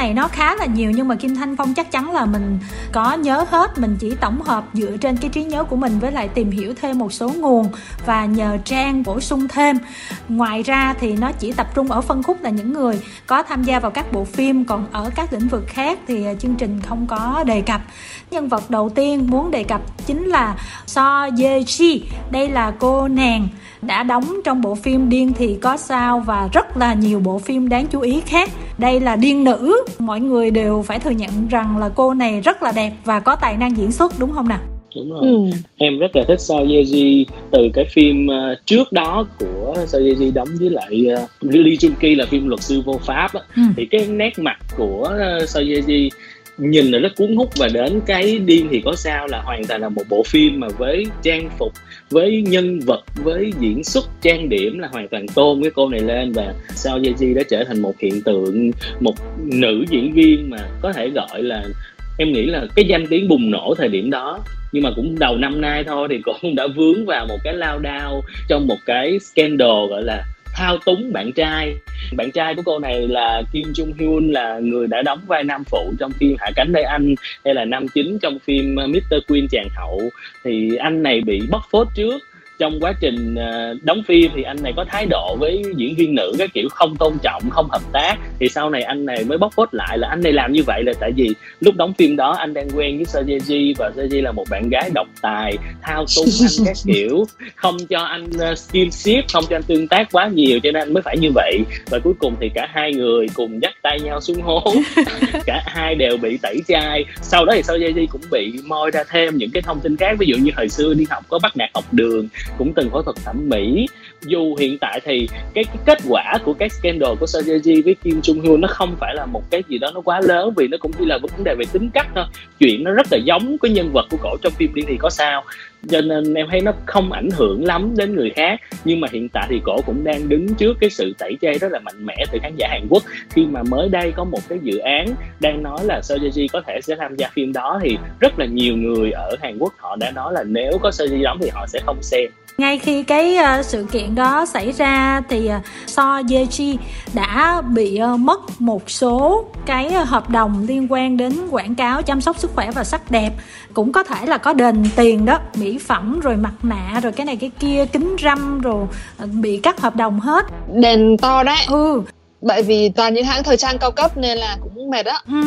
này nó khá là nhiều, nhưng mà kim thanh phong chắc chắn là mình có nhớ hết, mình chỉ tổng hợp dựa trên cái trí nhớ của mình với lại tìm hiểu thêm một số nguồn và nhờ trang bổ sung thêm. Ngoài ra thì nó chỉ tập trung ở phân khúc là những người có tham gia vào các bộ phim, còn ở các lĩnh vực khác thì chương trình không có đề cập. Nhân vật đầu tiên muốn đề cập chính là So Ye Ji đây là cô nàng đã đóng trong bộ phim Điên thì có sao và rất là nhiều bộ phim đáng chú ý khác. Đây là điên nữ, mọi người đều phải thừa nhận rằng là cô này rất là đẹp và có tài năng diễn xuất đúng không nào? đúng rồi ừ. em rất là thích So Ye Ji từ cái phim uh, trước đó của So Ye Ji đóng với lại uh, Lee Jun Ki là phim luật sư vô pháp á. Ừ. thì cái nét mặt của uh, So Ye Ji nhìn là rất cuốn hút và đến cái điên thì có sao là hoàn toàn là một bộ phim mà với trang phục, với nhân vật, với diễn xuất, trang điểm là hoàn toàn tôn cái cô này lên và sao Yeji đã trở thành một hiện tượng, một nữ diễn viên mà có thể gọi là, em nghĩ là cái danh tiếng bùng nổ thời điểm đó. Nhưng mà cũng đầu năm nay thôi thì cũng đã vướng vào một cái lao đao trong một cái scandal gọi là thao túng bạn trai. Bạn trai của cô này là Kim Jung Hyun, là người đã đóng vai nam phụ trong phim Hạ cánh đây anh hay là nam chính trong phim Mr Queen chàng hậu. Thì anh này bị bóc phốt trước trong quá trình uh, đóng phim thì anh này có thái độ với diễn viên nữ cái kiểu không tôn trọng không hợp tác. Thì sau này anh này mới bóc phốt lại là anh này làm như vậy là tại vì lúc đóng phim đó anh đang quen với Sergei và Sergei là một bạn gái độc tài thao túng anh các kiểu không cho anh uh, skinship không cho anh tương tác quá nhiều cho nên anh mới phải như vậy. Và cuối cùng thì cả hai người cùng dắt tay nhau xuống hố. Cả hai đều bị tẩy chay. Sau đó thì Sergei cũng bị moi ra thêm những cái thông tin khác. Ví dụ như hồi xưa đi học có bắt nạt học đường cũng từng phẫu thuật thẩm mỹ. Dù hiện tại thì cái, cái kết quả của cái scandal của Sergei với Kim Jong Hyun nó không phải là một cái gì đó nó quá lớn vì nó cũng chỉ là vấn đề về tính cách thôi. Chuyện nó rất là giống cái nhân vật của cổ trong phim đi thì có sao cho nên em thấy nó không ảnh hưởng lắm đến người khác. Nhưng mà hiện tại thì cổ cũng đang đứng trước cái sự tẩy chay rất là mạnh mẽ từ khán giả Hàn Quốc. Khi mà mới đây có một cái dự án đang nói là Seo Jae có thể sẽ tham gia phim đó thì rất là nhiều người ở Hàn Quốc họ đã nói là nếu có Seo Jae đóng thì họ sẽ không xem ngay khi cái uh, sự kiện đó xảy ra thì uh, So Ye Ji đã bị uh, mất một số cái hợp đồng liên quan đến quảng cáo chăm sóc sức khỏe và sắc đẹp. Cũng có thể là có đền tiền đó mỹ phẩm rồi mặt nạ rồi cái này cái kia kính râm rồi bị cắt hợp đồng hết. Đền to đấy. Ừ. Bởi vì toàn những hãng thời trang cao cấp nên là cũng mệt đó ừ.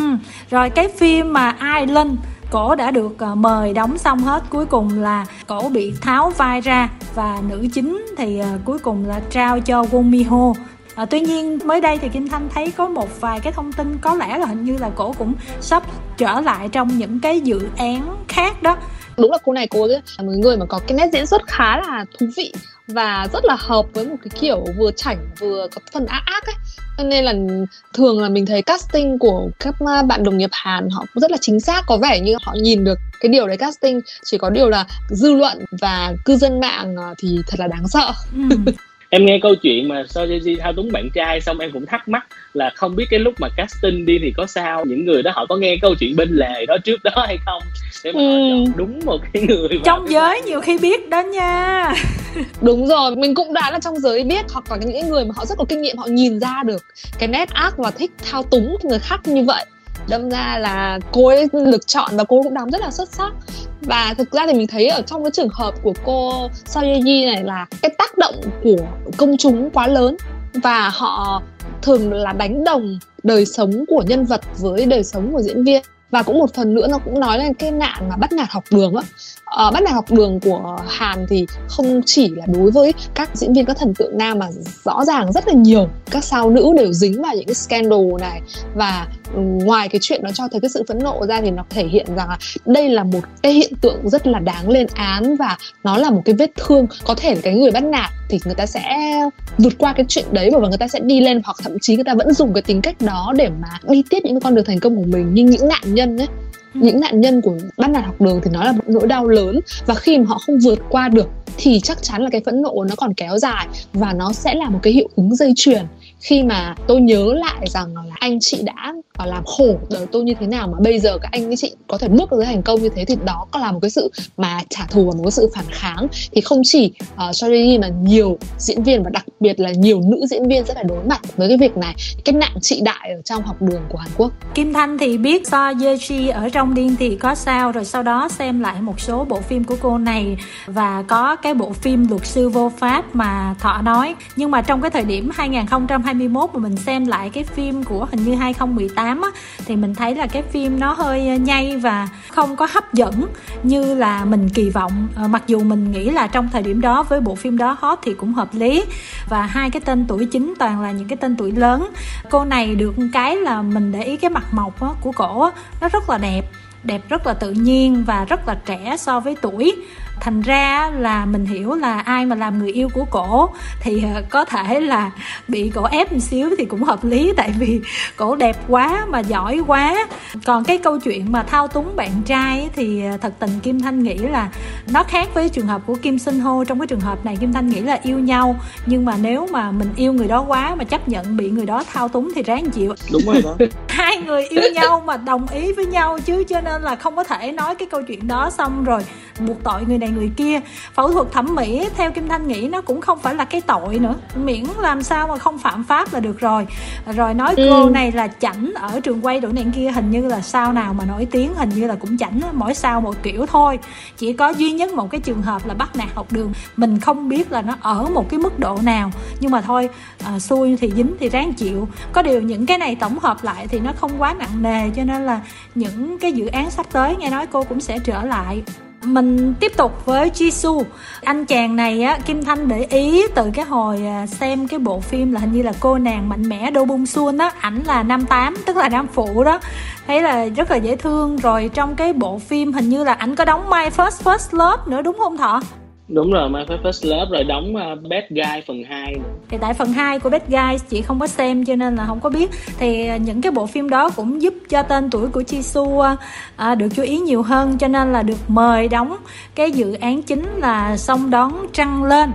rồi cái phim mà Island cổ đã được ờ, mời đóng xong hết cuối cùng là cổ bị tháo vai ra và nữ chính thì ờ, cuối cùng là trao cho Won Mi Ho. À, tuy nhiên mới đây thì Kim Thanh thấy có một vài cái thông tin có lẽ là hình như là cổ cũng sắp trở lại trong những cái dự án khác đó. Đúng là cô này cô ấy là một người mà có cái nét diễn xuất khá là thú vị và rất là hợp với một cái kiểu vừa chảnh, vừa có phần ác ác ấy. Cho nên là thường là mình thấy casting của các à, bạn đồng nghiệp Hàn họ cũng rất là chính xác. Có vẻ như họ nhìn được cái điều đấy casting, chỉ có điều là dư luận và cư dân mạng à, thì thật là đáng sợ. Ừ em nghe câu chuyện mà So Jae thao túng bạn trai xong em cũng thắc mắc là không biết cái lúc mà casting đi thì có sao? Những người đó họ có nghe câu chuyện bên lề đó trước đó hay không? Để mà ừ. họ chọn đúng một cái người trong giới nhiều khi biết đó nha. Đúng rồi mình cũng đã là trong giới biết hoặc là những người mà họ rất có kinh nghiệm họ nhìn ra được cái nét ác và thích thao túng người khác như vậy đâm ra là cô ấy được chọn và cô cũng đóng rất là xuất sắc. Và thực ra thì mình thấy ở trong cái trường hợp của cô Seo Ye này là cái tác động của công chúng quá lớn và họ thường là đánh đồng đời sống của nhân vật với đời sống của diễn viên. Và cũng một phần nữa nó cũng nói lên cái nạn mà bắt nạt học đường á. Ờ, bắt nạt học đường của Hàn thì không chỉ là đối với các diễn viên các thần tượng nam mà rõ ràng rất là nhiều các sao nữ đều dính vào những cái scandal này. Và ngoài cái chuyện nó cho thấy cái sự phẫn nộ ra thì nó thể hiện rằng là đây là một cái hiện tượng rất là đáng lên án và nó là một cái vết thương. Có thể cái người bắt nạt thì người ta sẽ vượt qua cái chuyện đấy và người ta sẽ đi lên hoặc thậm chí người ta vẫn dùng cái tính cách đó để mà đi tiếp những con đường thành công của mình. Nhưng những nạn nhân ấy những nạn nhân của bắt nạt học đường thì nó là một nỗi đau lớn và khi mà họ không vượt qua được thì chắc chắn là cái phẫn nộ nó còn kéo dài và nó sẽ là một cái hiệu ứng dây chuyền khi mà tôi nhớ lại rằng là anh chị đã và làm khổ đời tôi như thế nào mà bây giờ các anh với chị có thể bước tới thành công như thế thì đó có là một cái sự mà trả thù và một cái sự phản kháng. Thì không chỉ ờ, uh, strategy mà nhiều diễn viên và đặc biệt là nhiều nữ diễn viên sẽ phải đối mặt với cái việc này. Cái nạn trị đại ở trong học đường của Hàn Quốc. Kim Thanh thì biết So Yeji ở trong Điên thì có sao rồi sau đó xem lại một số bộ phim của cô này và có cái bộ phim luật sư vô pháp mà Thọ nói. Nhưng mà trong cái thời điểm 2020 2021 mà mình xem lại cái phim của hình như 2018 á, thì mình thấy là cái phim nó hơi ờ, nhây và không có hấp dẫn như là mình kỳ vọng. À, mặc dù mình nghĩ là trong thời điểm đó với bộ phim đó hot thì cũng hợp lý. Và hai cái tên tuổi chính toàn là những cái tên tuổi lớn. Cô này được cái là mình để ý cái mặt mộc á, của cổ á, nó rất là đẹp. Đẹp rất là tự nhiên và rất là trẻ so với tuổi thành ra là mình hiểu là ai mà làm người yêu của cổ thì ờ, có thể là bị cổ ép một xíu thì cũng hợp lý. Tại vì cổ đẹp quá mà giỏi quá. Còn cái câu chuyện mà thao túng bạn trai thì ờ, thật tình kim thanh nghĩ là nó khác với trường hợp của kim sinh hô. Trong cái trường hợp này kim thanh nghĩ là yêu nhau nhưng mà nếu mà mình yêu người đó quá mà chấp nhận bị người đó thao túng thì ráng chịu. Đúng rồi đó. Hai người yêu nhau mà đồng ý với nhau chứ cho nên là không có thể nói cái câu chuyện đó xong rồi buộc tội người này người kia. Phẫu thuật thẩm mỹ theo kim thanh nghĩ nó cũng không phải là cái tội nữa. Miễn làm sao mà không phạm pháp là được rồi. Rồi nói ừ. cô này là chảnh ở trường quay đội này kia hình như là sao nào mà nổi tiếng hình như là cũng chảnh mỗi sao một kiểu thôi. Chỉ có duy nhất một cái trường hợp là bắt nạt học đường. Mình không biết là nó ở một cái mức độ nào. Nhưng mà thôi à, xui thì dính thì ráng chịu. Có điều những cái này tổng hợp lại thì nó không quá nặng nề cho nên là những cái dự án sắp tới nghe nói cô cũng sẽ trở lại mình tiếp tục với Jisoo. Anh chàng này á, Kim Thanh để ý từ cái hồi à, xem cái bộ phim là hình như là cô nàng mạnh mẽ đô bung Sun á. Ảnh là nam tám, tức là nam phụ đó. Thấy là rất là dễ thương. Rồi trong cái bộ phim hình như là ảnh có đóng My First First Love nữa, đúng không thọ? Đúng rồi My First Love rồi đóng uh, Bad Guy phần 2 thì tại phần 2 của Bad Guy chị không có xem cho nên là không có biết. Thì ờ, những cái bộ phim đó cũng giúp cho tên tuổi của Jisoo uh, uh, được chú ý nhiều hơn cho nên là được mời đóng cái dự án chính là song đón trăng lên.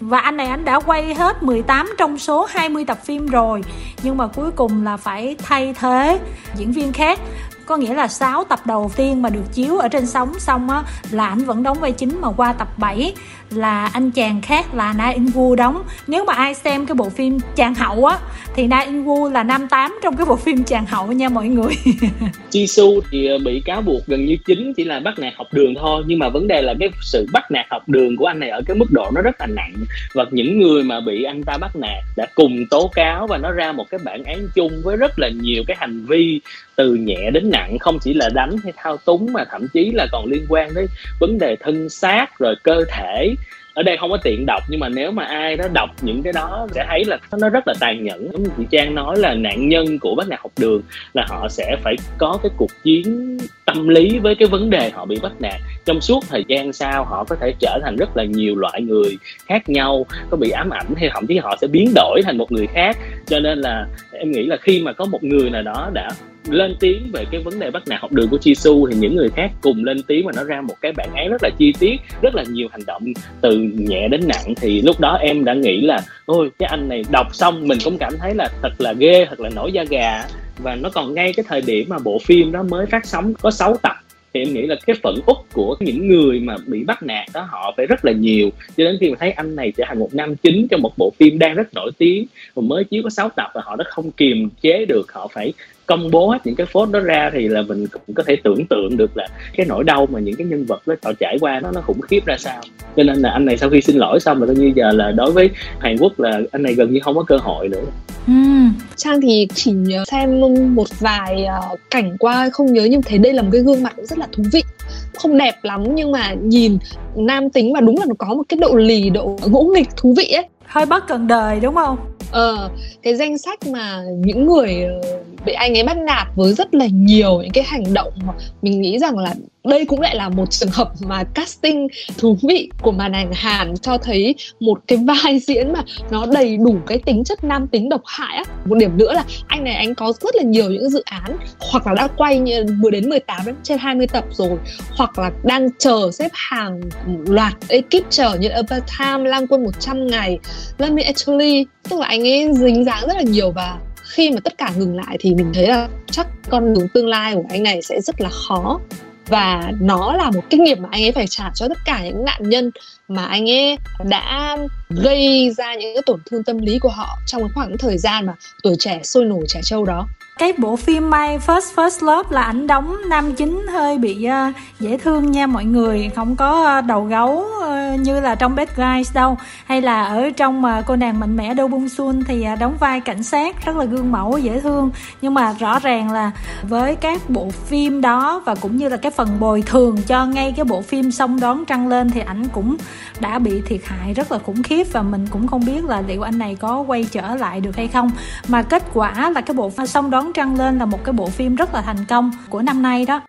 Và anh này anh đã quay hết 18 trong số 20 tập phim rồi nhưng mà cuối cùng là phải thay thế diễn viên khác có nghĩa là 6 tập đầu tiên mà được chiếu ở trên sóng xong á, là ảnh vẫn đóng vai chính mà qua tập 7 là anh chàng khác là Na In Woo đóng. Nếu mà ai xem cái bộ phim chàng hậu á, thì Na In Woo là nam tám trong cái bộ phim chàng hậu nha mọi người. Jisoo thì ờ, bị cáo buộc gần như chính chỉ là bắt nạt học đường thôi, nhưng mà vấn đề là cái sự bắt nạt học đường của anh này ở cái mức độ nó rất là nặng. Và những người mà bị anh ta bắt nạt đã cùng tố cáo và nó ra một cái bản án chung với rất là nhiều cái hành vi từ nhẹ đến nặng, không chỉ là đánh hay thao túng mà thậm chí là còn liên quan đến vấn đề thân xác rồi cơ thể ở đây không có tiện đọc, nhưng mà nếu mà ai đó đọc những cái đó sẽ thấy là nó rất là tàn nhẫn. Giống như chị trang nói là nạn nhân của bắt nạt học đường là họ sẽ phải có cái cuộc chiến tâm lý với cái vấn đề họ bị bắt nạt. Trong suốt thời gian sau, họ có thể trở thành rất là nhiều loại người khác nhau, có bị ám ảnh hay thậm chí họ sẽ biến đổi thành một người khác. Cho nên là em nghĩ là khi mà có một người nào đó đã lên tiếng về cái vấn đề bắt nạt học đường của Jisoo thì những người khác cùng lên tiếng và nó ra một cái bản án rất là chi tiết, rất là nhiều hành động từ nhẹ đến nặng. Thì lúc đó em đã nghĩ là, ôi, cái anh này đọc xong mình cũng cảm thấy là thật là ghê, thật là nổi da gà và nó còn ngay cái thời điểm mà bộ phim đó mới phát sóng có 6 tập, thì em nghĩ là cái phận út của những người mà bị bắt nạt đó, họ phải rất là nhiều. Cho đến khi mà thấy anh này trở thành một nam chính trong một bộ phim đang rất nổi tiếng và mới chiếu có 6 tập và họ đã không kiềm chế được, họ phải công bố hết những cái phốt đó ra thì là mình cũng có thể tưởng tượng được là cái nỗi đau mà những cái nhân vật đó họ trải qua nó nó khủng khiếp ra sao. Cho nên là anh này sau khi xin lỗi xong là coi như giờ là đối với Hàn Quốc là anh này gần như không có cơ hội nữa. Ừ. Trang thì chỉ nhớ xem một vài uh, cảnh qua không nhớ nhưng thấy đây là một cái gương mặt cũng rất là thú vị. Không đẹp lắm nhưng mà nhìn nam tính mà đúng là nó có một cái độ lì độ ngỗ nghịch thú vị ấy. Hơi bất cần đời đúng không? Ờ cái danh sách mà những người ờ, bị anh ấy bắt nạt với rất là nhiều những cái hành động mà mình nghĩ rằng là đây cũng lại là một trường hợp mà casting thú vị của màn ảnh Hàn cho thấy một cái vai diễn mà nó đầy đủ cái tính chất nam tính độc hại á. Một điểm nữa là anh này anh có rất là nhiều những dự án hoặc là đã quay như 10 đến 18 trên 20 tập rồi hoặc là đang chờ xếp hàng loạt ekip chờ như Overtime, Lang Quân 100 ngày, Let Me Actually tức là anh ấy dính dáng rất là nhiều và khi mà tất cả ngừng lại thì mình thấy là chắc con đường tương lai của anh này sẽ rất là khó. Và nó là một kinh nghiệm mà anh ấy phải trả cho tất cả những nạn nhân mà anh ấy đã gây ra những cái tổn thương tâm lý của họ trong cái khoảng thời gian mà tuổi trẻ sôi nổi trẻ trâu đó cái bộ phim My First First Love là ảnh đóng nam chính hơi bị uh, dễ thương nha mọi người. Không có uh, đầu gấu uh, như là trong Bad Guys đâu. Hay là ở trong uh, cô nàng mạnh mẽ Do Bung Sun thì uh, đóng vai cảnh sát rất là gương mẫu dễ thương. Nhưng mà rõ ràng là với các bộ phim đó và cũng như là cái phần bồi thường cho ngay cái bộ phim xong đón trăng lên thì ảnh cũng đã bị thiệt hại rất là khủng khiếp và mình cũng không biết là liệu anh này có quay trở lại được hay không. Mà kết quả là cái bộ phim xong đón trăng lên là một cái bộ phim rất là thành công của năm nay đó.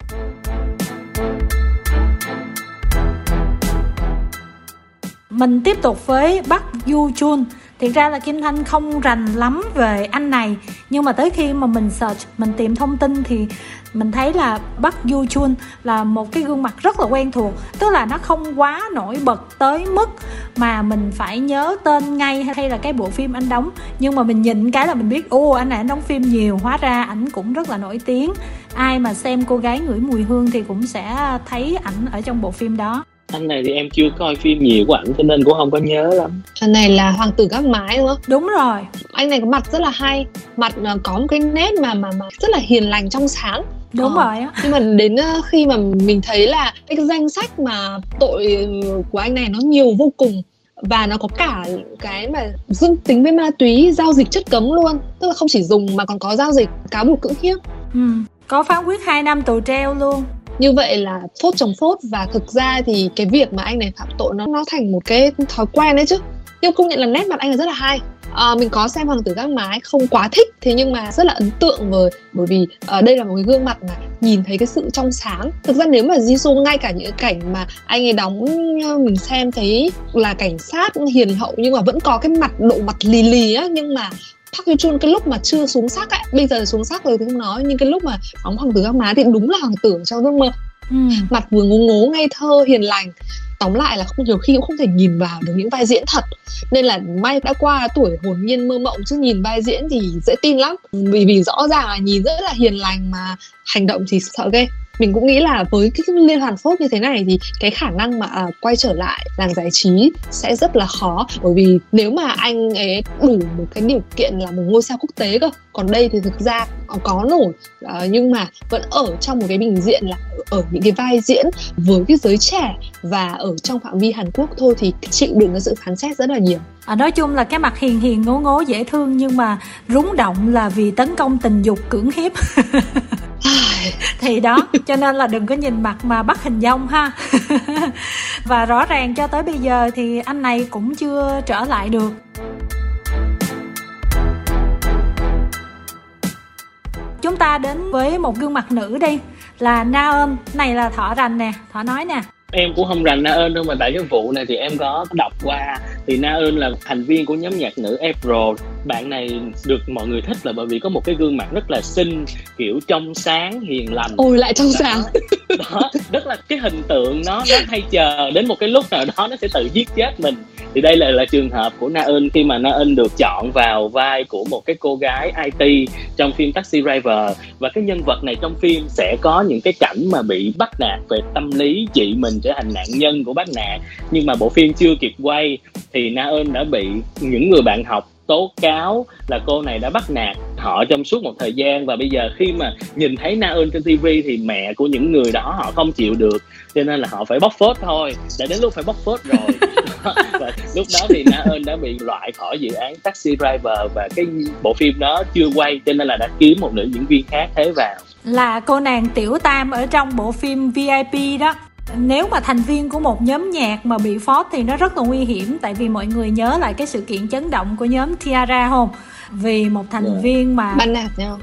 Mình tiếp tục với Bắc Du Chun Thiệt ra là Kim Thanh không rành lắm về anh này Nhưng mà tới khi mà mình search, mình tìm thông tin thì mình thấy là Bắc Du Chun là một cái gương mặt rất là quen thuộc. Tức là nó không quá nổi bật tới mức mà mình phải nhớ tên ngay hay là cái bộ phim anh đóng. Nhưng mà mình nhìn cái là mình biết Ồ anh này anh đóng phim nhiều, hóa ra ảnh cũng rất là nổi tiếng. Ai mà xem cô gái ngửi mùi hương thì cũng sẽ thấy ảnh ở trong bộ phim đó anh này thì em chưa coi phim nhiều của ảnh cho nên cũng không có nhớ lắm. Anh này là hoàng tử gác mái đúng không? Đúng rồi. Anh này có mặt rất là hay. Mặt có một cái nét mà mà mà rất là hiền lành trong sáng. Đúng ờ. rồi á. nhưng mà đến ờ, khi mà mình thấy là cái danh sách mà tội của anh này nó nhiều vô cùng và nó có cả cái mà dương tính với ma túy giao dịch chất cấm luôn. Tức là không chỉ dùng mà còn có giao dịch cáo buộc cưỡng hiếp. Ừ. có phán quyết 2 năm tù treo luôn như vậy là phốt chồng phốt và thực ra thì cái việc mà anh này phạm tội nó nó thành một cái thói quen đấy chứ. Nhưng công nhận là nét mặt anh là rất là hay. À, mình có xem hoàng tử gác mái không quá thích thế nhưng mà rất là ấn tượng với bởi vì à, đây là một cái gương mặt mà nhìn thấy cái sự trong sáng. Thực ra nếu mà Jisoo ngay cả những cảnh mà anh ấy đóng ờ, mình xem thấy là cảnh sát hiền hậu nhưng mà vẫn có cái mặt độ mặt lì lì á nhưng mà Park Chun cái lúc mà chưa xuống sắc ấy bây giờ xuống sắc rồi thì không nói nhưng cái lúc mà đóng hoàng tử gác má thì đúng là hoàng tử trong giấc mơ. Ừ. mặt vừa ngố ngố ngây thơ hiền lành. Tóm lại là không nhiều khi cũng không thể nhìn vào được những vai diễn thật. Nên là may đã qua tuổi hồn nhiên mơ mộng chứ nhìn vai diễn thì dễ tin lắm. Vì vì rõ ràng là nhìn rất là hiền lành mà hành động thì sợ ghê mình cũng nghĩ là với cái liên hoàn phốt như thế này thì cái khả năng mà à, quay trở lại làng giải trí sẽ rất là khó. Bởi vì nếu mà anh ấy đủ một cái điều kiện là một ngôi sao quốc tế cơ còn đây thì thực ra có nổi ờ, nhưng mà vẫn ở trong một cái bình diện là ở những cái vai diễn với cái giới trẻ và ở trong phạm vi Hàn Quốc thôi thì chịu đựng cái sự phán xét rất là nhiều. À, nói chung là cái mặt hiền hiền ngố ngố dễ thương nhưng mà rúng động là vì tấn công tình dục cưỡng hiếp. thì đó, cho nên là đừng có nhìn mặt mà bắt hình dong ha. Và rõ ràng cho tới bây giờ thì anh này cũng chưa trở lại được. Chúng ta đến với một gương mặt nữ đi. Là na ơn. Này là thỏ rành nè. Thỏ nói nè. Em cũng không rành Na ơn đâu mà tại cái vụ này thì em có đọc qua. Thì Na ơn là thành viên của nhóm nhạc nữ April bạn này được mọi người thích là bởi vì có một cái gương mặt rất là xinh kiểu trong sáng hiền lành. Ôi lại trong đó, sáng. Đó rất là cái hình tượng nó nó hay chờ. Đến một cái lúc nào đó nó sẽ tự giết chết mình. Thì đây là là trường hợp của Na Eun khi mà Na Eun được chọn vào vai của một cái cô gái IT trong phim Taxi Driver. Và cái nhân vật này trong phim sẽ có những cái cảnh mà bị bắt nạt về tâm lý chị mình trở thành nạn nhân của bắt nạt nhưng mà bộ phim chưa kịp quay thì Na Eun đã bị những người bạn học tố cáo là cô này đã bắt nạt họ trong suốt một thời gian. Và bây giờ khi mà nhìn thấy Na Eun trên TV thì mẹ của những người đó họ không chịu được. Cho nên là họ phải bóc phốt thôi. Đã đến lúc phải bóc phốt rồi. Và lúc đó thì Na Eun đã bị loại khỏi dự án Taxi Driver. Và cái bộ phim đó chưa quay cho nên là đã kiếm một nữ diễn viên khác thế vào. Là cô nàng Tiểu Tam ở trong bộ phim VIP đó nếu mà thành viên của một nhóm nhạc mà bị phốt thì nó rất là nguy hiểm tại vì mọi người nhớ lại cái sự kiện chấn động của nhóm Tiara không vì một thành yeah. Dạ. viên mà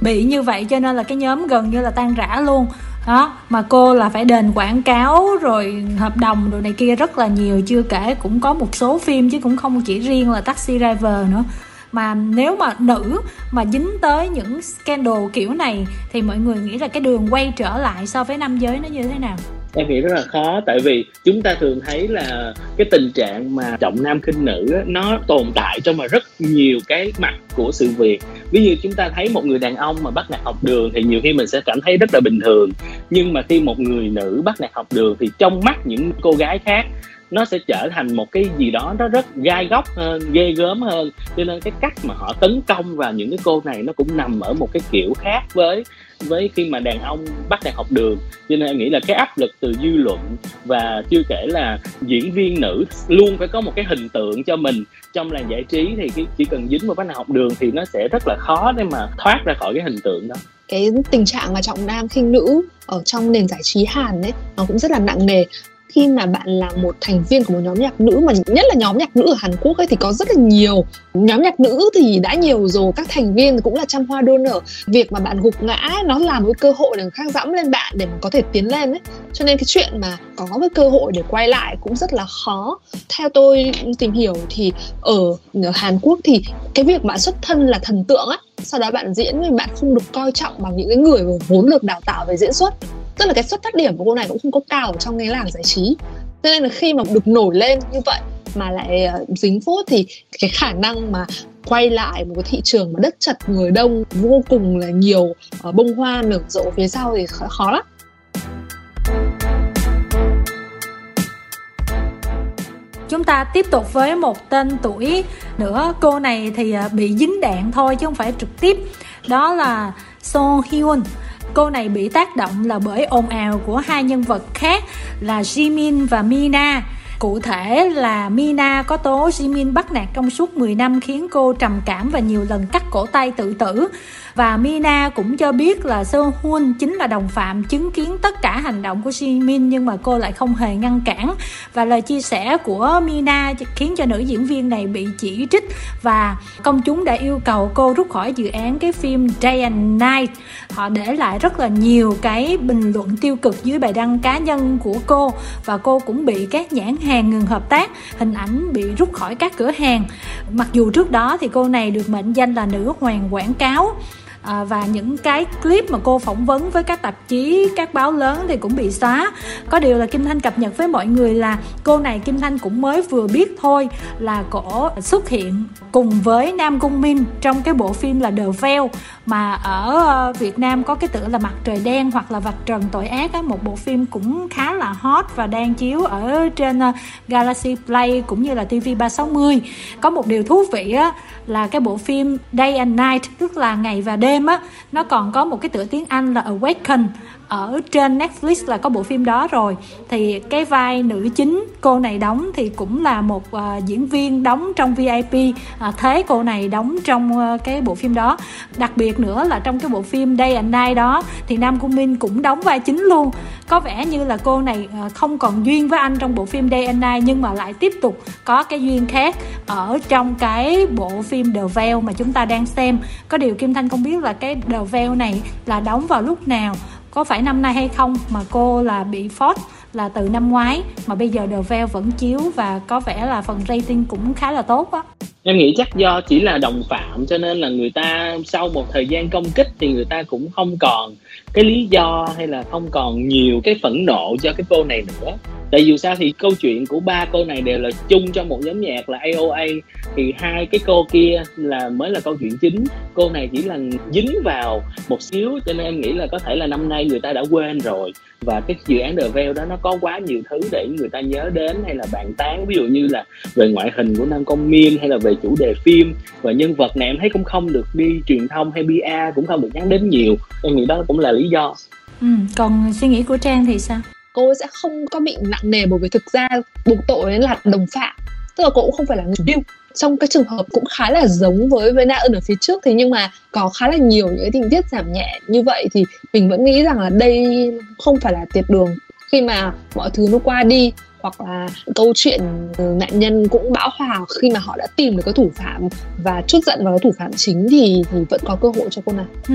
bị như vậy cho nên là cái nhóm gần như là tan rã luôn đó mà cô là phải đền quảng cáo rồi hợp đồng rồi này kia rất là nhiều chưa kể cũng có một số phim chứ cũng không chỉ riêng là taxi driver nữa mà nếu mà nữ mà dính tới những scandal kiểu này thì mọi người nghĩ là cái đường quay trở lại so với nam giới nó như thế nào em nghĩ rất là khó tại vì chúng ta thường thấy là cái tình trạng mà trọng nam khinh nữ á, nó tồn tại trong mà rất nhiều cái mặt của sự việc. Ví dụ chúng ta thấy một người đàn ông mà bắt nạt học đường thì nhiều khi mình sẽ cảm thấy rất là bình thường. Nhưng mà khi một người nữ bắt nạt học đường thì trong mắt những cô gái khác nó sẽ trở thành một cái gì đó nó rất gai góc hơn ghê gớm hơn. Cho nên cái cách mà họ tấn công vào những cái cô này nó cũng nằm ở một cái kiểu khác với với khi mà đàn ông bắt đại học đường cho nên em nghĩ là cái áp lực từ dư luận và chưa kể là diễn viên nữ luôn phải có một cái hình tượng cho mình trong làng giải trí thì chỉ cần dính vào bắt đại học đường thì nó sẽ rất là khó để mà thoát ra khỏi cái hình tượng đó. Cái tình trạng mà trọng nam khinh nữ ở trong nền giải trí Hàn ấy, nó cũng rất là nặng nề khi mà bạn là một thành viên của một nhóm nhạc nữ mà nhất là nhóm nhạc nữ ở Hàn Quốc ấy thì có rất là nhiều. Nhóm nhạc nữ thì đã nhiều rồi các thành viên cũng là trăm hoa đua nở việc mà bạn gục ngã nó là một cơ hội để người khác dẫm lên bạn để mà có thể tiến lên ấy. Cho nên cái chuyện mà có cái cơ hội để quay lại cũng rất là khó. Theo tôi tìm hiểu thì ở, ở Hàn Quốc thì cái việc bạn xuất thân là thần tượng á. Sau đó bạn diễn thì bạn không được coi trọng bằng những cái người vốn được đào tạo về diễn xuất tức là cái xuất phát điểm của cô này cũng không có cao trong cái làng giải trí. Cho nên là khi mà được nổi lên như vậy mà lại uh, dính phốt thì cái khả năng mà quay lại một cái thị trường mà đất chật người đông vô cùng là nhiều uh, bông hoa nở rộ phía sau thì khó, khó lắm. Chúng ta tiếp tục với một tên tuổi nữa. Cô này thì ờ, bị dính đạn thôi chứ không phải trực tiếp. Đó là So Hyun. Cô này bị tác động là bởi ồn ào của hai nhân vật khác là Jimin và Mina. Cụ thể là Mina có tố Jimin bắt nạt trong suốt 10 năm khiến cô trầm cảm và nhiều lần cắt cổ tay tự tử. Và Mina cũng cho biết là Seo Hun chính là đồng phạm chứng kiến tất cả hành động của Jimin nhưng mà cô lại không hề ngăn cản. Và lời chia sẻ của Mina khiến cho nữ diễn viên này bị chỉ trích và công chúng đã yêu cầu cô rút khỏi dự án cái phim Day and Night. Họ để lại rất là nhiều cái bình luận tiêu cực dưới bài đăng cá nhân của cô và cô cũng bị các nhãn hàng hàng ngừng hợp tác, hình ảnh bị rút khỏi các cửa hàng. Mặc dù trước đó thì cô này được mệnh danh là nữ hoàng quảng cáo à, và những cái clip mà cô phỏng vấn với các tạp chí các báo lớn thì cũng bị xóa. Có điều là kim thanh cập nhật với mọi người là cô này kim thanh cũng mới vừa biết thôi là cổ xuất hiện cùng với nam cung min trong cái bộ phim là The Veil mà ở ờ, Việt Nam có cái tựa là mặt trời đen hoặc là vạch trần tội ác á, một bộ phim cũng khá là hot và đang chiếu ở trên ờ, Galaxy Play cũng như là TV 360 có một điều thú vị á, là cái bộ phim Day and Night tức là ngày và đêm á nó còn có một cái tựa tiếng Anh là Awaken ở trên Netflix là có bộ phim đó rồi. Thì cái vai nữ chính cô này đóng thì cũng là một uh, diễn viên đóng trong VIP uh, à, thế cô này đóng trong uh, cái bộ phim đó. Đặc biệt nữa là trong cái bộ phim Day and Night đó thì Nam Cung minh cũng đóng vai chính luôn. Có vẻ như là cô này uh, không còn duyên với anh trong bộ phim Day and Night nhưng mà lại tiếp tục có cái duyên khác ở trong cái bộ phim The Veil mà chúng ta đang xem. Có điều Kim Thanh không biết là cái The Veil này là đóng vào lúc nào có phải năm nay hay không mà cô là bị Ford là từ năm ngoái, mà bây giờ The Veil vẫn chiếu và có vẻ là phần rating cũng khá là tốt á. Em nghĩ chắc do chỉ là đồng phạm cho nên là người ta sau một thời gian công kích thì người ta cũng không còn cái lý do hay là không còn nhiều cái phẫn nộ cho cái cô này nữa tại dù sao thì câu chuyện của ba cô này đều là chung trong một nhóm nhạc là AOA thì hai cái cô kia là mới là câu chuyện chính. Cô này chỉ là dính vào một xíu cho nên em nghĩ là có thể là năm nay người ta đã quên rồi. Và cái dự án The Veil đó nó có quá nhiều thứ để người ta nhớ đến hay là bàn tán ví dụ như là về ngoại hình của Nam Công Miên hay là về chủ đề phim. Và nhân vật này em thấy cũng không được đi truyền thông hay PR cũng không được nhắc đến nhiều. Em nghĩ đó cũng là lý do. Ừ, còn suy nghĩ của Trang thì sao? Cô sẽ không có bị nặng nề bởi vì thực ra buộc tội là đồng phạm. Tức là cô cũng không phải là người chủ mưu. Trong cái trường hợp cũng khá là giống với với Na ơn ở phía trước thì nhưng mà có khá là nhiều những cái tình tiết giảm nhẹ như vậy thì mình vẫn nghĩ rằng là đây không phải là tiệt đường. Khi mà mọi thứ nó qua đi hoặc là câu chuyện nạn nhân cũng bão hòa khi mà họ đã tìm được cái thủ phạm và chút giận vào cái thủ phạm chính thì thì vẫn có cơ hội cho cô này. Ừ.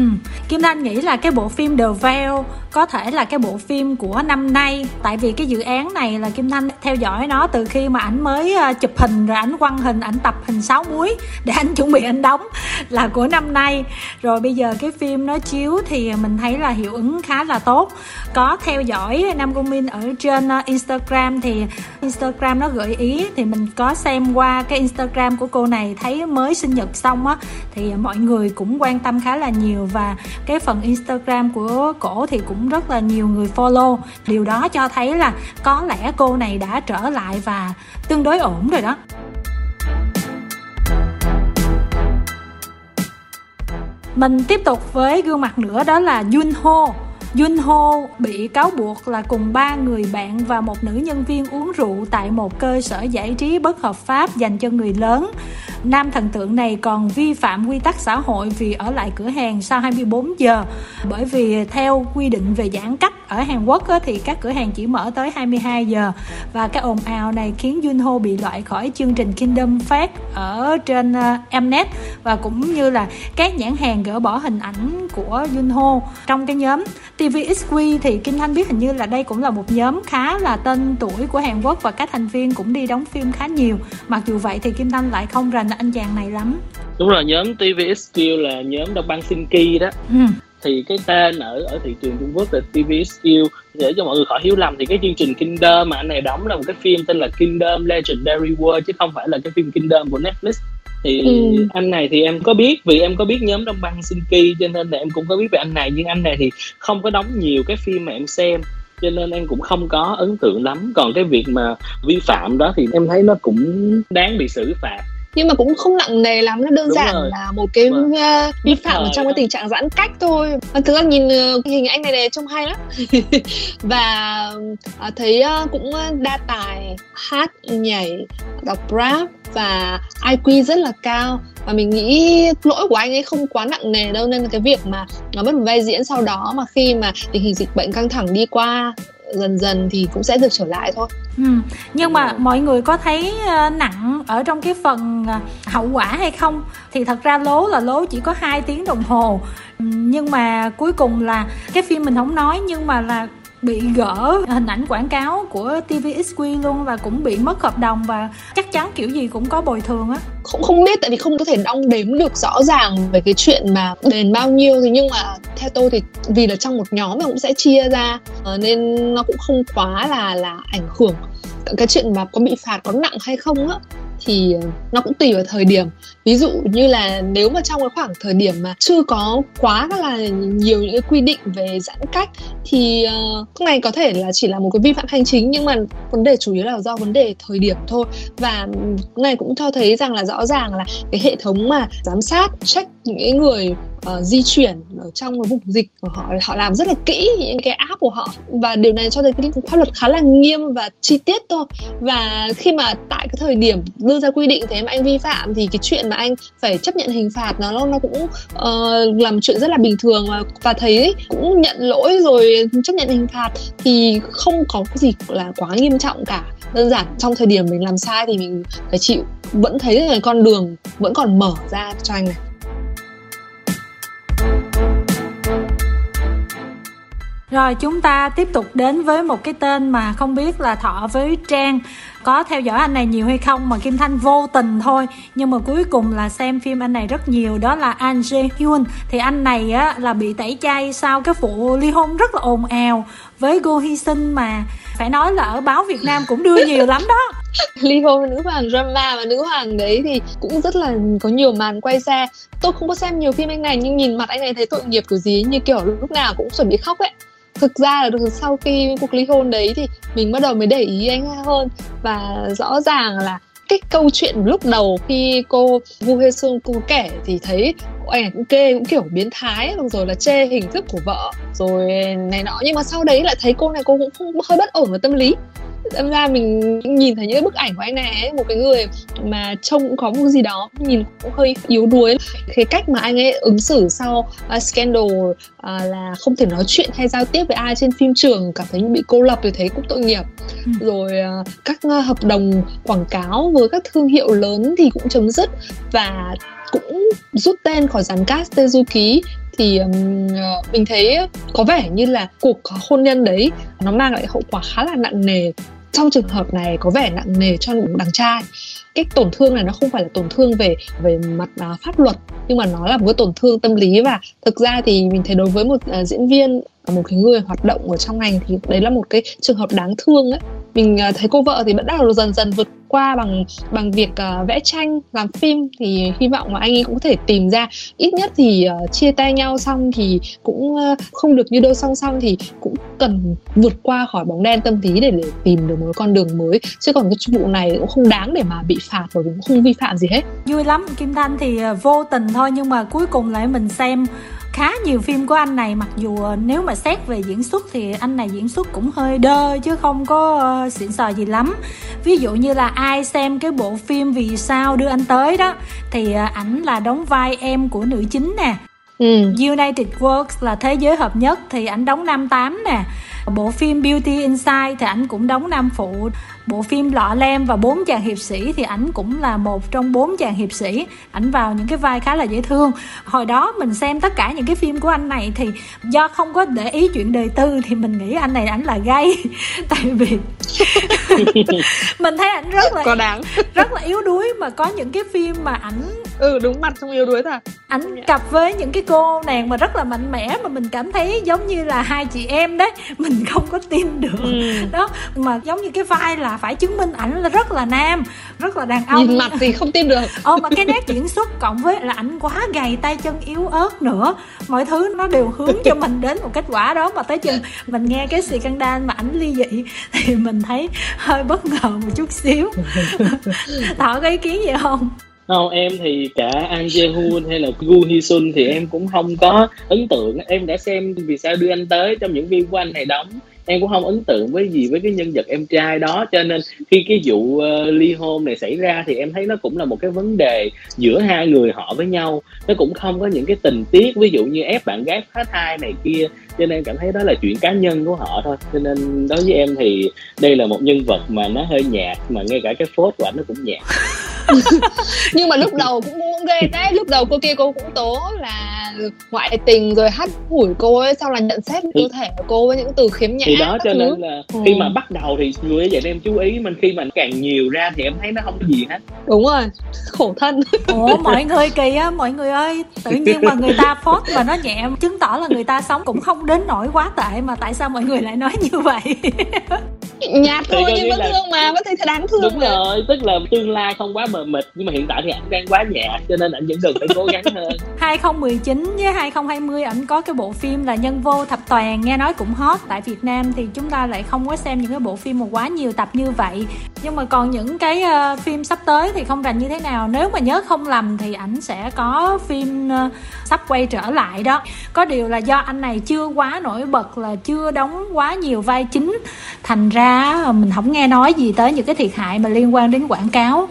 Kim Thanh nghĩ là cái bộ phim The Veil có thể là cái bộ phim của năm nay, tại vì cái dự án này là Kim Thanh theo dõi nó từ khi mà ảnh mới ờ, chụp hình rồi ảnh quăng hình, ảnh tập hình sáu muối để anh chuẩn bị anh đóng là của năm nay rồi bây giờ cái phim nó chiếu thì mình thấy là hiệu ứng khá là tốt có theo dõi Nam Cung Min ở trên ờ, Instagram thì Instagram nó gợi ý thì mình có xem qua cái Instagram của cô này thấy mới sinh nhật xong á, thì mọi người cũng quan tâm khá là nhiều và cái phần Instagram của cổ thì cũng rất là nhiều người follow. Điều đó cho thấy là có lẽ cô này đã trở lại và tương đối ổn rồi đó. Mình tiếp tục với gương mặt nữa, đó là Junho Junho bị cáo buộc là cùng ba người bạn và một nữ nhân viên uống rượu tại một cơ sở giải trí bất hợp pháp dành cho người lớn. Nam thần tượng này còn vi phạm quy tắc xã hội vì ở lại cửa hàng sau 24 giờ. Bởi vì theo quy định về giãn cách ở Hàn Quốc thì các cửa hàng chỉ mở tới 22 giờ. Và cái ồn ào này khiến Junho bị loại khỏi chương trình Kingdom Fest ở trên ờ, Mnet. Và cũng như là các nhãn hàng gỡ bỏ hình ảnh của Junho trong cái nhóm. TVXQ thì Kim Thanh biết hình như là đây cũng là một nhóm khá là tên tuổi của Hàn Quốc và các thành viên cũng đi đóng phim khá nhiều. Mặc dù vậy thì Kim Thanh lại không rành anh chàng này lắm. Đúng rồi nhóm TVXQ là nhóm đồng băng Sinki đó. Ừ. Thì cái tên ở ở thị trường Trung Quốc là TVXQ để cho mọi người khỏi hiểu lầm thì cái chương trình Kingdom mà anh này đóng là một cái phim tên là Kingdom Legendary World chứ không phải là cái phim Kingdom của Netflix thì ừ. anh này thì em có biết vì em có biết nhóm đông băng Sinki cho nên là em cũng có biết về anh này. Nhưng anh này thì không có đóng nhiều cái phim mà em xem cho nên em cũng không có ấn tượng lắm. Còn cái việc mà vi phạm đó thì em thấy nó cũng đáng bị xử phạt nhưng mà cũng không nặng nề lắm nó đơn Đúng giản rồi. là một cái uh, vi phạm ở trong cái tình trạng giãn cách thôi. Và thực ra nhìn uh, hình anh này này trông hay lắm. Và uh, thấy uh, cũng đa tài hát nhảy đọc rap và IQ rất là cao. Và mình nghĩ lỗi của anh ấy không quá nặng nề đâu nên là cái việc mà nó mất một vai diễn sau đó mà khi mà tình hình dịch bệnh căng thẳng đi qua dần dần thì cũng sẽ được trở lại thôi ừ. nhưng mà mọi người có thấy ờ, nặng ở trong cái phần ờ, hậu quả hay không thì thật ra lố là lố chỉ có 2 tiếng đồng hồ ừ, nhưng mà cuối cùng là cái phim mình không nói, nhưng mà là bị gỡ hình ảnh quảng cáo của TVXQ luôn và cũng bị mất hợp đồng và chắc chắn kiểu gì cũng có bồi thường á. Không không biết, tại vì không có thể đong đếm được rõ ràng về cái chuyện mà đền bao nhiêu. Thì nhưng mà theo tôi thì vì là trong một nhóm mà cũng sẽ chia ra ờ, nên nó cũng không quá là là ảnh hưởng. Cái chuyện mà có bị phạt có nặng hay không á thì nó cũng tùy vào thời điểm. Ví dụ như là nếu mà trong cái khoảng thời điểm mà chưa có quá là nhiều những cái quy định về giãn cách thì uh, cái này có thể là chỉ là một cái vi phạm hành chính nhưng mà vấn đề chủ yếu là do vấn đề thời điểm thôi. Và cái này cũng cho thấy rằng là rõ ràng là cái hệ thống mà giám sát check những cái người uh, di chuyển ở trong cái vùng dịch của họ. Họ làm rất là kỹ những cái app của họ. Và điều này cho thấy cái pháp luật khá là nghiêm và chi tiết thôi. Và khi mà tại cái thời điểm đưa ra quy định thế mà anh vi phạm thì cái chuyện mà anh phải chấp nhận hình phạt nó nó cũng uh, làm chuyện rất là bình thường. Và, và thấy cũng nhận lỗi rồi chấp nhận hình phạt thì không có cái gì là quá nghiêm trọng cả. Đơn giản trong thời điểm mình làm sai thì mình phải chịu. Vẫn thấy là con đường vẫn còn mở ra cho anh này. Rồi, chúng ta tiếp tục đến với một cái tên mà không biết là Thọ với Trang có theo dõi anh này nhiều hay không, mà Kim Thanh vô tình thôi. Nhưng mà cuối cùng là xem phim anh này rất nhiều, đó là An Jae Hyun. Thì anh này á, là bị tẩy chay sau cái vụ ly hôn rất là ồn ào với Go Hy Sinh mà phải nói là ở báo Việt Nam cũng đưa nhiều lắm đó. Ly hôn nữ hoàng drama và nữ hoàng đấy thì cũng rất là có nhiều màn quay xe. Tôi không có xem nhiều phim anh này, nhưng nhìn mặt anh này thấy tội nghiệp kiểu gì, như kiểu lúc nào cũng chuẩn bị khóc ấy thực ra là được sau khi cuộc ly hôn đấy thì mình bắt đầu mới để ý anh hơn. Và rõ ràng là cái câu chuyện lúc đầu khi cô Wu Hye Sung cô kể thì thấy anh cũng kê, cũng kiểu biến thái rồi là chê hình thức của vợ, rồi này nọ. Nhưng mà sau đấy lại thấy cô này cô cũng không, hơi bất ổn về tâm lý đâm ra mình nhìn thấy những cái bức ảnh của anh này ấy, một cái người mà trông cũng có một gì đó nhìn cũng hơi yếu đuối. Cái cách mà anh ấy ứng xử sau uh, scandal uh, là không thể nói chuyện hay giao tiếp với ai trên phim trường cảm thấy bị cô lập thì thấy cũng tội nghiệp. Ừ. rồi uh, các uh, hợp đồng quảng cáo với các thương hiệu lớn thì cũng chấm dứt và cũng rút tên khỏi dàn cast Tezuki thì um, mình thấy có vẻ như là cuộc hôn nhân đấy nó mang lại hậu quả khá là nặng nề trong trường hợp này có vẻ nặng nề cho đàn trai. Cái tổn thương này nó không phải là tổn thương về về mặt uh, pháp luật nhưng mà nó là một cái tổn thương tâm lý. Và thực ra thì mình thấy đối với một uh, diễn viên một cái người hoạt động ở trong ngành thì đấy là một cái trường hợp đáng thương ấy. Mình ờ, thấy cô vợ thì vẫn đang dần dần vượt qua bằng bằng việc uh, vẽ tranh làm phim. Thì hy vọng là anh ấy cũng có thể tìm ra ít nhất thì uh, chia tay nhau xong thì cũng uh, không được như đôi song song thì cũng cần vượt qua khỏi bóng đen tâm lý để, để tìm được một con đường mới. Chứ còn cái vụ này cũng không đáng để mà bị phạt bởi vì cũng không vi phạm gì hết. Vui lắm. Kim thanh thì vô tình thôi nhưng mà cuối cùng lại mình xem khá nhiều phim của anh này mặc dù nếu mà xét về diễn xuất thì anh này diễn xuất cũng hơi đơ chứ không có uh, xịn sò gì lắm. Ví dụ như là ai xem cái bộ phim vì sao đưa anh tới đó thì uh, ảnh là đóng vai em của nữ chính nè. Ừ. United Works là thế giới hợp nhất thì ảnh đóng nam tám nè. Bộ phim Beauty Inside thì ảnh cũng đóng nam phụ bộ phim lọ lem và bốn chàng hiệp sĩ thì ảnh cũng là một trong bốn chàng hiệp sĩ. Ảnh vào những cái vai khá là dễ thương. Hồi đó mình xem tất cả những cái phim của anh này thì do không có để ý chuyện đời tư thì mình nghĩ anh này ảnh là gay. Tại vì mình thấy ảnh rất là có đáng. rất là yếu đuối mà có những cái phim mà ảnh ừ đúng mặt không yếu đuối thật. Ảnh cặp với những cái cô nàng mà rất là mạnh mẽ mà mình cảm thấy giống như là hai chị em đấy. Mình không có tin được. Ừ. đó mà giống như cái vai là phải chứng minh ảnh là rất là nam rất là đàn ông. Nhìn mặt thì không tin được. Ờ mà cái nét diễn xuất cộng với là ảnh quá gầy tay chân yếu ớt nữa. Mọi thứ nó đều hướng cho mình đến một kết quả đó. Mà tới chừng mình nghe cái xì căng đan mà ảnh ly dị thì mình thấy hơi bất ngờ một chút xíu. Thọ có ý kiến gì không? Không em thì cả An Jae Hoon hay là Gu Hee Sun thì em cũng không có ấn tượng. Em đã xem vì sao đưa anh tới trong những phim của anh này đóng em cũng không ấn tượng với gì với cái nhân vật em trai đó cho nên khi cái vụ uh, ly hôn này xảy ra thì em thấy nó cũng là một cái vấn đề giữa hai người họ với nhau. Nó cũng không có những cái tình tiết ví dụ như ép bạn gái phá thai này kia cho nên em cảm thấy đó là chuyện cá nhân của họ thôi. Cho nên đối với em thì đây là một nhân vật mà nó hơi nhạt mà ngay cả cái phốt của ảnh nó cũng nhạt. nhưng mà lúc đầu cũng cũng ghê đấy lúc đầu cô kia cô cũng tố là ngoại tình rồi hắt hủi cô ấy sau là nhận xét cơ thể của cô với những từ khiếm nhã thì đó cho thứ. nên là ừ. khi mà bắt đầu thì người vậy em chú ý mình khi mà càng nhiều ra thì em thấy nó không có gì hết đúng rồi khổ thân ủa mọi người kỳ á mọi người ơi tự nhiên mà người ta phốt mà nó nhẹ chứng tỏ là người ta sống cũng không đến nỗi quá tệ mà tại sao mọi người lại nói như vậy nhạt thôi nhưng vẫn là... thương mà vẫn thấy đáng thương đúng mà. rồi tức là tương lai không quá mờ mịt nhưng mà hiện tại thì anh đang quá nhạt cho nên anh vẫn cần phải cố gắng hơn. 2019 với 2020 ảnh có cái bộ phim là nhân vô thập toàn nghe nói cũng hot tại Việt Nam thì chúng ta lại không có xem những cái bộ phim mà quá nhiều tập như vậy. Nhưng mà còn những cái uh, phim sắp tới thì không rành như thế nào. Nếu mà nhớ không lầm thì ảnh sẽ có phim uh, sắp quay trở lại đó. Có điều là do anh này chưa quá nổi bật là chưa đóng quá nhiều vai chính thành ra mình không nghe nói gì tới những cái thiệt hại mà liên quan đến quảng cáo.